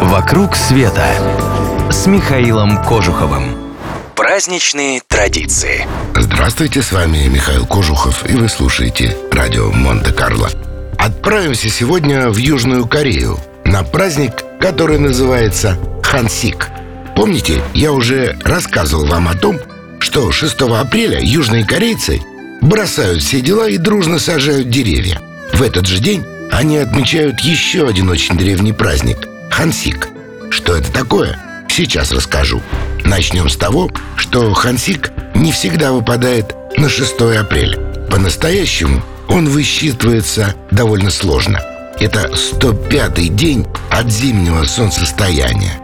«Вокруг света» с Михаилом Кожуховым. Праздничные традиции. Здравствуйте, с вами Михаил Кожухов, и вы слушаете радио Монте-Карло. Отправимся сегодня в Южную Корею на праздник, который называется Хансик. Помните, я уже рассказывал вам о том, что 6 апреля южные корейцы бросают все дела и дружно сажают деревья. В этот же день они отмечают еще один очень древний праздник – Хансик. Что это такое? Сейчас расскажу. Начнем с того, что Хансик не всегда выпадает на 6 апреля. По-настоящему он высчитывается довольно сложно. Это 105-й день от зимнего солнцестояния.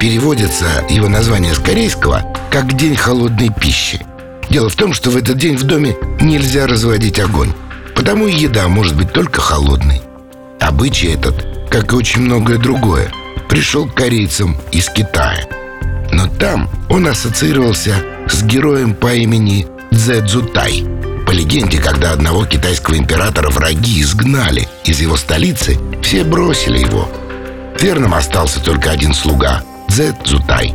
Переводится его название с корейского как «день холодной пищи». Дело в том, что в этот день в доме нельзя разводить огонь, потому и еда может быть только холодной. Обычай этот, как и очень многое другое, пришел к корейцам из Китая. Но там он ассоциировался с героем по имени Цзэцзутай. По легенде, когда одного китайского императора враги изгнали из его столицы, все бросили его. Верным остался только один слуга – Цзэцзутай.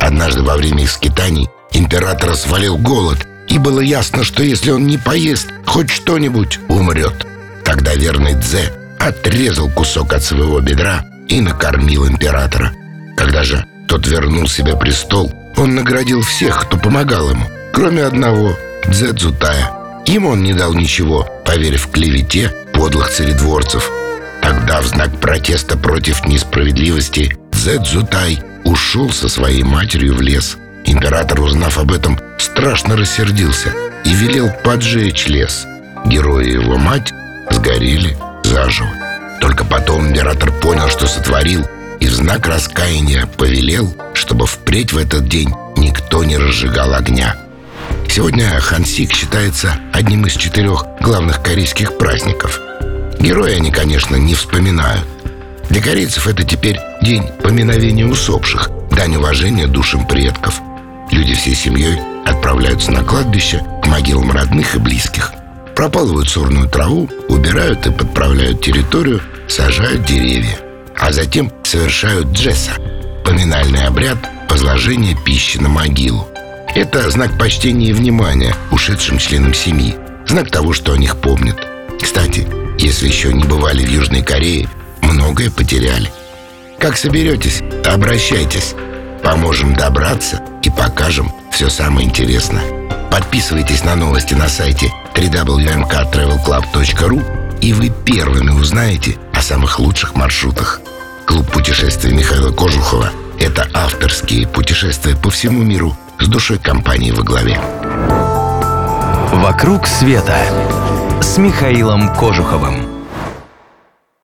Однажды во время их скитаний императора свалил голод, и было ясно, что если он не поест хоть что-нибудь, умрет. Тогда верный Дзе отрезал кусок от своего бедра и накормил императора. Когда же тот вернул себе престол, он наградил всех, кто помогал ему, кроме одного – Дзэцзутая. Ему он не дал ничего, поверив клевете подлых царедворцев. Тогда в знак протеста против несправедливости Дзэцзутай ушел со своей матерью в лес. Император, узнав об этом, страшно рассердился и велел поджечь лес. Герои его мать сгорели заживо. Только потом император понял, что сотворил, и в знак раскаяния повелел, чтобы впредь в этот день никто не разжигал огня. Сегодня Хансик считается одним из четырех главных корейских праздников. Герои они, конечно, не вспоминают. Для корейцев это теперь день поминовения усопших, дань уважения душам предков. Люди всей семьей отправляются на кладбище к могилам родных и близких – пропалывают сорную траву, убирают и подправляют территорию, сажают деревья. А затем совершают джесса – поминальный обряд возложения пищи на могилу. Это знак почтения и внимания ушедшим членам семьи, знак того, что о них помнят. Кстати, если еще не бывали в Южной Корее, многое потеряли. Как соберетесь, обращайтесь. Поможем добраться и покажем все самое интересное. Подписывайтесь на новости на сайте www.mktravelclub.ru и вы первыми узнаете о самых лучших маршрутах. Клуб путешествий Михаила Кожухова – это авторские путешествия по всему миру с душой компании во главе. «Вокруг света» с Михаилом Кожуховым.